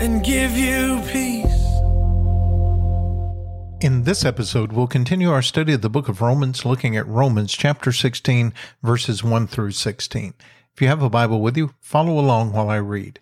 and give you peace. In this episode, we'll continue our study of the book of Romans, looking at Romans chapter 16, verses 1 through 16. If you have a Bible with you, follow along while I read.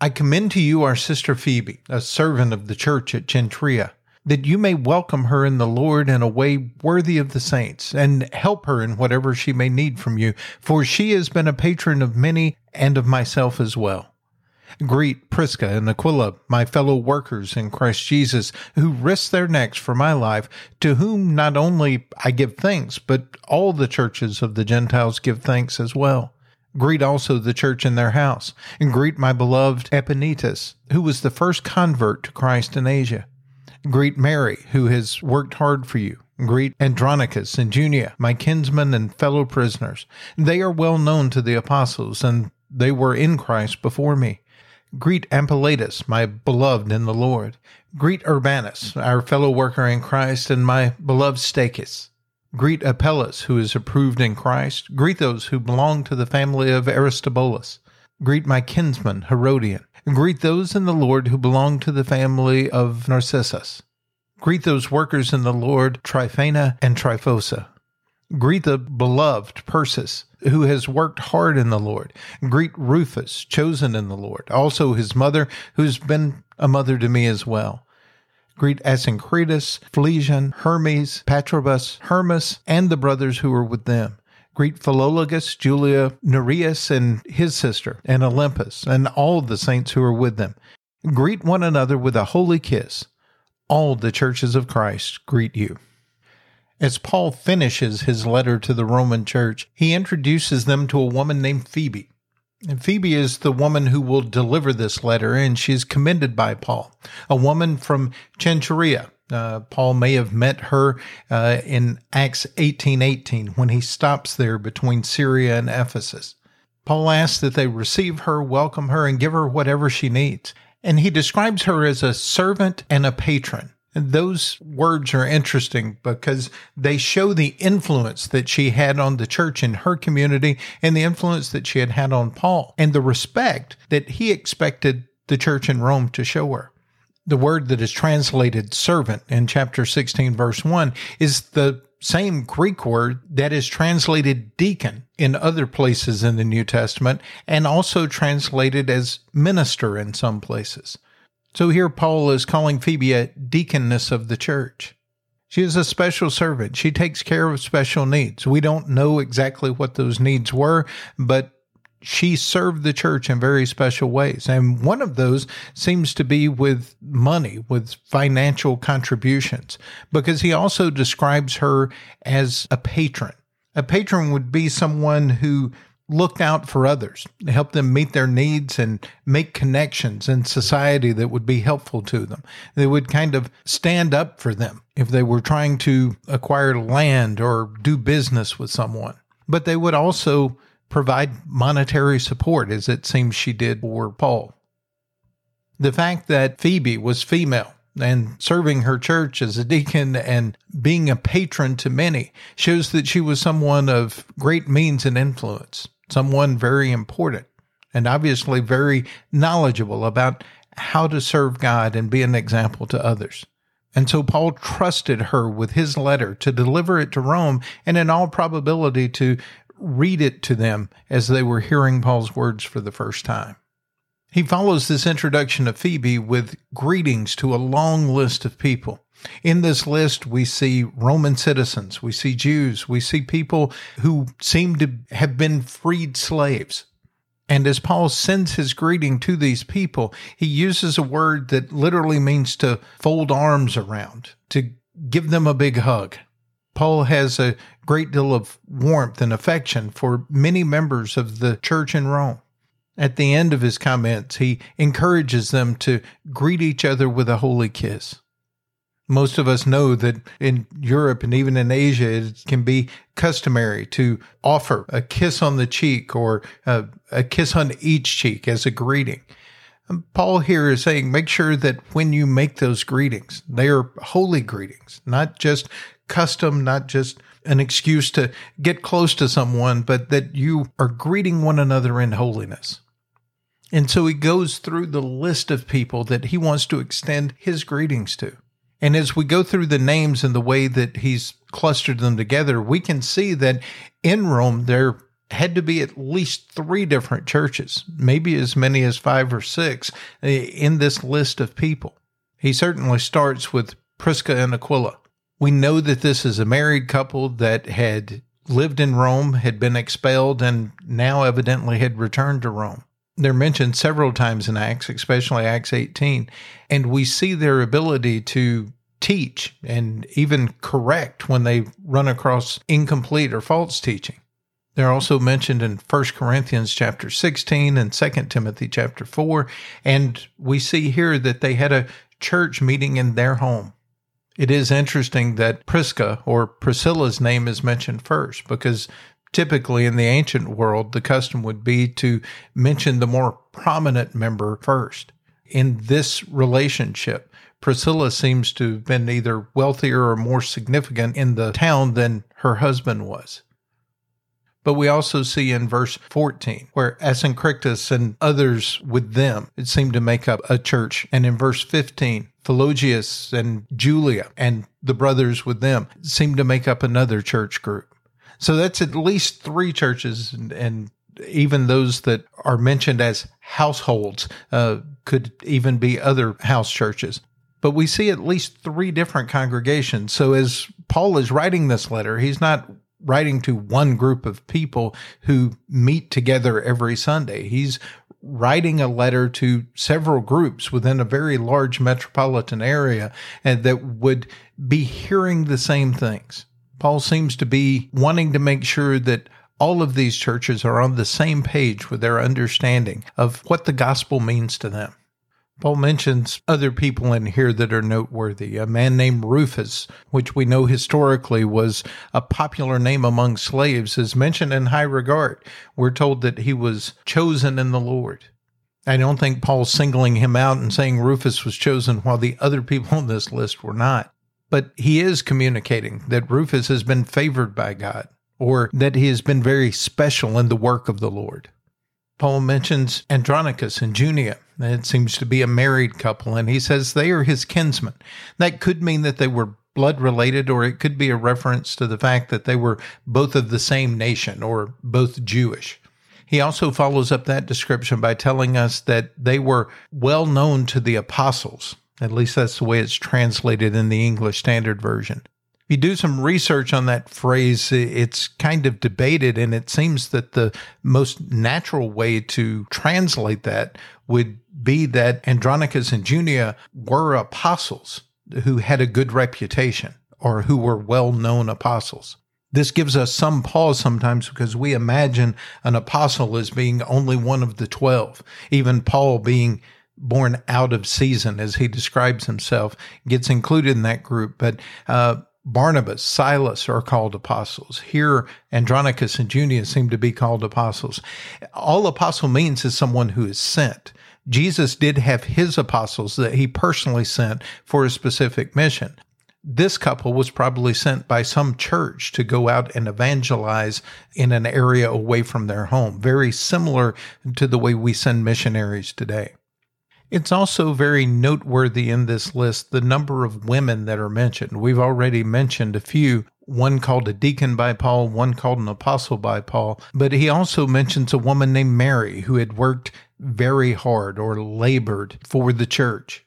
I commend to you our sister Phoebe, a servant of the church at Cenchreae, that you may welcome her in the Lord in a way worthy of the saints, and help her in whatever she may need from you, for she has been a patron of many and of myself as well. Greet Prisca and Aquila, my fellow workers in Christ Jesus, who risked their necks for my life, to whom not only I give thanks, but all the churches of the Gentiles give thanks as well. Greet also the church in their house, and greet my beloved Epaenetus, who was the first convert to Christ in Asia. Greet Mary, who has worked hard for you. Greet Andronicus and Junia, my kinsmen and fellow prisoners. They are well known to the apostles, and they were in Christ before me. Greet Ampliatus, my beloved in the Lord. Greet Urbanus, our fellow worker in Christ, and my beloved Stachys. Greet Apelles, who is approved in Christ. Greet those who belong to the family of Aristobulus. Greet my kinsman Herodion. Greet those in the Lord who belong to the family of Narcissus. Greet those workers in the Lord, Tryphena and Tryphosa. Greet the beloved Persis, who has worked hard in the Lord. Greet Rufus, chosen in the Lord, also his mother, who's been a mother to me as well. Greet Asyncritus, Phlegon, Hermes, Patrobas, Hermas, and the brothers who are with them. Greet Philologus, Julia, Nereus, and his sister, and Olympas, and all the saints who are with them. Greet one another with a holy kiss. All the churches of Christ greet you. As Paul finishes his letter to the Roman church, he introduces them to a woman named Phoebe. And Phoebe is the woman who will deliver this letter, and she's commended by Paul, a woman from Cenchrea. Uh, Paul may have met her uh, in Acts 18:18 when he stops there between Syria and Ephesus. Paul asks that they receive her, welcome her, and give her whatever she needs. And he describes her as a servant and a patron. And those words are interesting because they show the influence that she had on the church in her community and the influence that she had had on Paul and the respect that he expected the church in Rome to show her. The word that is translated servant in chapter 16, verse 1 is the same Greek word that is translated deacon in other places in the New Testament and also translated as minister in some places. So here Paul is calling Phoebe a deaconess of the church. She is a special servant. She takes care of special needs. We don't know exactly what those needs were, but she served the church in very special ways. And one of those seems to be with money, with financial contributions, because he also describes her as a patron. A patron would be someone who looked out for others, help them meet their needs and make connections in society that would be helpful to them. They would kind of stand up for them if they were trying to acquire land or do business with someone. But they would also provide monetary support, as it seems she did for Paul. The fact that Phoebe was female and serving her church as a deacon and being a patron to many shows that she was someone of great means and influence, someone very important, and obviously very knowledgeable about how to serve God and be an example to others. And so Paul trusted her with his letter to deliver it to Rome and in all probability to read it to them as they were hearing Paul's words for the first time. He follows this introduction of Phoebe with greetings to a long list of people. In this list, we see Roman citizens, we see Jews, we see people who seem to have been freed slaves. And as Paul sends his greeting to these people, he uses a word that literally means to fold arms around, to give them a big hug. Paul has a great deal of warmth and affection for many members of the church in Rome. At the end of his comments, he encourages them to greet each other with a holy kiss. Most of us know that in Europe and even in Asia, it can be customary to offer a kiss on the cheek or a, a kiss on each cheek as a greeting. Paul here is saying make sure that when you make those greetings, they are holy greetings, not just custom, not just an excuse to get close to someone, but that you are greeting one another in holiness. And so he goes through the list of people that he wants to extend his greetings to. And as we go through the names and the way that he's clustered them together, we can see that in Rome, there had to be at least three different churches, maybe as many as five or six eh, in this list of people. He certainly starts with Prisca and Aquila. We know that this is a married couple that had lived in Rome, had been expelled, and now evidently had returned to Rome. They're mentioned several times in Acts, especially Acts 18, and we see their ability to teach and even correct when they run across incomplete or false teaching. They're also mentioned in 1 Corinthians chapter 16 and 2 Timothy chapter 4, and we see here that they had a church meeting in their home. It is interesting that Prisca or Priscilla's name is mentioned first because Typically, in the ancient world, the custom would be to mention the more prominent member first. In this relationship, Priscilla seems to have been either wealthier or more significant in the town than her husband was. But we also see in verse 14 where Asyncritus and others with them it seemed to make up a church. And in verse 15, Philologus and Julia and the brothers with them seemed to make up another church group. So that's at least three churches, and, and even those that are mentioned as households uh, could even be other house churches. But we see at least three different congregations. So as Paul is writing this letter, he's not writing to one group of people who meet together every Sunday. He's writing a letter to several groups within a very large metropolitan area and that would be hearing the same things. Paul seems to be wanting to make sure that all of these churches are on the same page with their understanding of what the gospel means to them. Paul mentions other people in here that are noteworthy. A man named Rufus, which we know historically was a popular name among slaves, is mentioned in high regard. We're told that he was chosen in the Lord. I don't think Paul's singling him out and saying Rufus was chosen while the other people on this list were not. But he is communicating that Rufus has been favored by God or that he has been very special in the work of the Lord. Paul mentions Andronicus and Junia. It seems to be a married couple, and he says they are his kinsmen. That could mean that they were blood related, or it could be a reference to the fact that they were both of the same nation or both Jewish. He also follows up that description by telling us that they were well known to the apostles. At least that's the way it's translated in the English Standard Version. If you do some research on that phrase, it's kind of debated, and it seems that the most natural way to translate that would be that Andronicus and Junia were apostles who had a good reputation or who were well known apostles. This gives us some pause sometimes because we imagine an apostle as being only one of the 12, even Paul being born out of season, as he describes himself, gets included in that group. But uh, Barnabas, Silas are called apostles. Here, Andronicus and Junia seem to be called apostles. All apostle means is someone who is sent. Jesus did have his apostles that he personally sent for a specific mission. This couple was probably sent by some church to go out and evangelize in an area away from their home, very similar to the way we send missionaries today. It's also very noteworthy in this list the number of women that are mentioned. We've already mentioned a few, one called a deacon by Paul, one called an apostle by Paul, but he also mentions a woman named Mary who had worked very hard or labored for the church.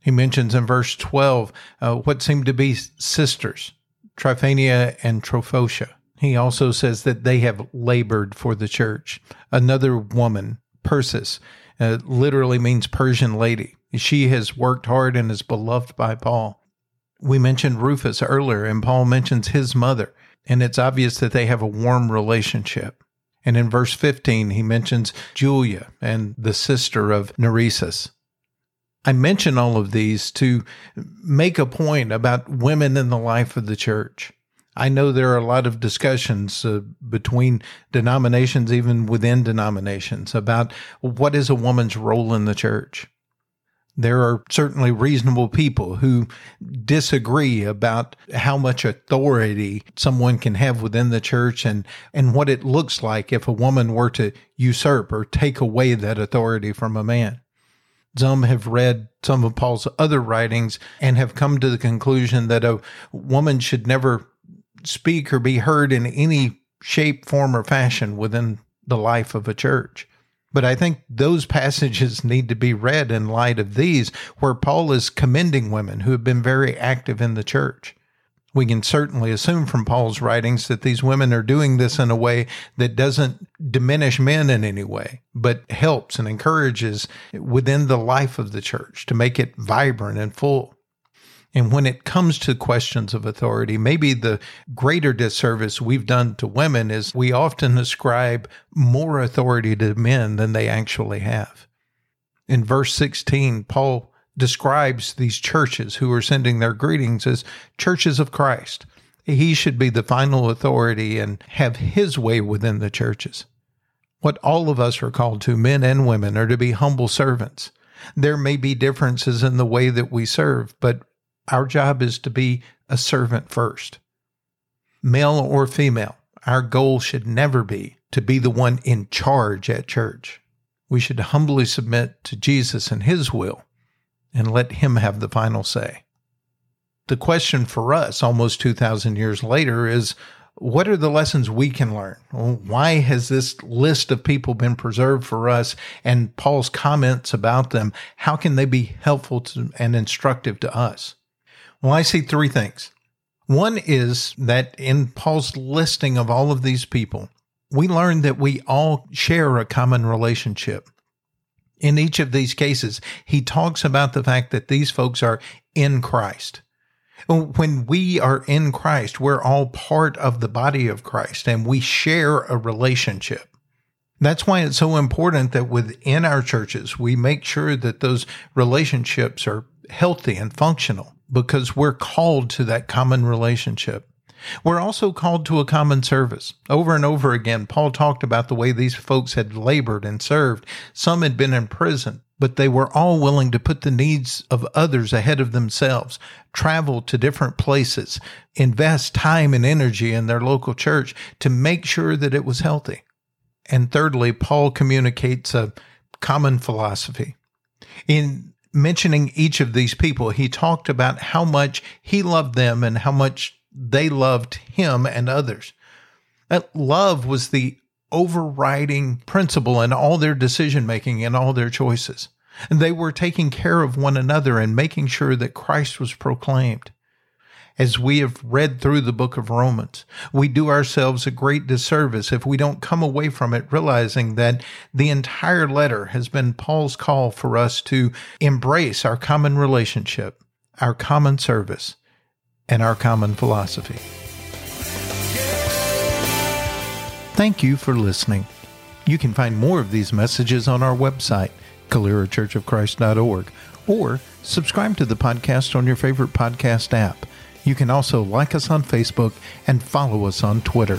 He mentions in verse 12 uh, what seemed to be sisters, Tryphena and Tryphosa. He also says that they have labored for the church. Another woman, Persis, uh, literally means Persian lady. She has worked hard and is beloved by Paul. We mentioned Rufus earlier, and Paul mentions his mother, and it's obvious that they have a warm relationship. And in verse 15, he mentions Julia and the sister of Nereus. I mention all of these to make a point about women in the life of the church. I know there are a lot of discussions uh, between denominations, even within denominations, about what is a woman's role in the church. There are certainly reasonable people who disagree about how much authority someone can have within the church and, and what it looks like if a woman were to usurp or take away that authority from a man. Some have read some of Paul's other writings and have come to the conclusion that a woman should never speak or be heard in any shape, form, or fashion within the life of a church. But I think those passages need to be read in light of these, where Paul is commending women who have been very active in the church. We can certainly assume from Paul's writings that these women are doing this in a way that doesn't diminish men in any way, but helps and encourages within the life of the church to make it vibrant and full. And when it comes to questions of authority, maybe the greater disservice we've done to women is we often ascribe more authority to men than they actually have. In verse 16, Paul describes these churches who are sending their greetings as churches of Christ. He should be the final authority and have his way within the churches. What all of us are called to, men and women, are to be humble servants. There may be differences in the way that we serve, but our job is to be a servant first. Male or female, our goal should never be to be the one in charge at church. We should humbly submit to Jesus and His will and let Him have the final say. The question for us, almost 2,000 years later, is what are the lessons we can learn? Why has this list of people been preserved for us and Paul's comments about them? How can they be helpful to, and instructive to us? Well, I see three things. One is that in Paul's listing of all of these people, we learn that we all share a common relationship. In each of these cases, he talks about the fact that these folks are in Christ. When we are in Christ, we're all part of the body of Christ and we share a relationship. That's why it's so important that within our churches, we make sure that those relationships are healthy and functional because we're called to that common relationship. We're also called to a common service. Over and over again, Paul talked about the way these folks had labored and served. Some had been in prison, but they were all willing to put the needs of others ahead of themselves, travel to different places, invest time and energy in their local church to make sure that it was healthy. And thirdly, Paul communicates a common philosophy. In mentioning each of these people, he talked about how much he loved them and how much they loved him and others. That love was the overriding principle in all their decision making and all their choices. And they were taking care of one another and making sure that Christ was proclaimed as we have read through the book of Romans. We do ourselves a great disservice if we don't come away from it realizing that the entire letter has been Paul's call for us to embrace our common relationship, our common service, and our common philosophy. Thank you for listening. You can find more of these messages on our website, CaleraChurchOfChrist.org, or subscribe to the podcast on your favorite podcast app. You can also like us on Facebook and follow us on Twitter.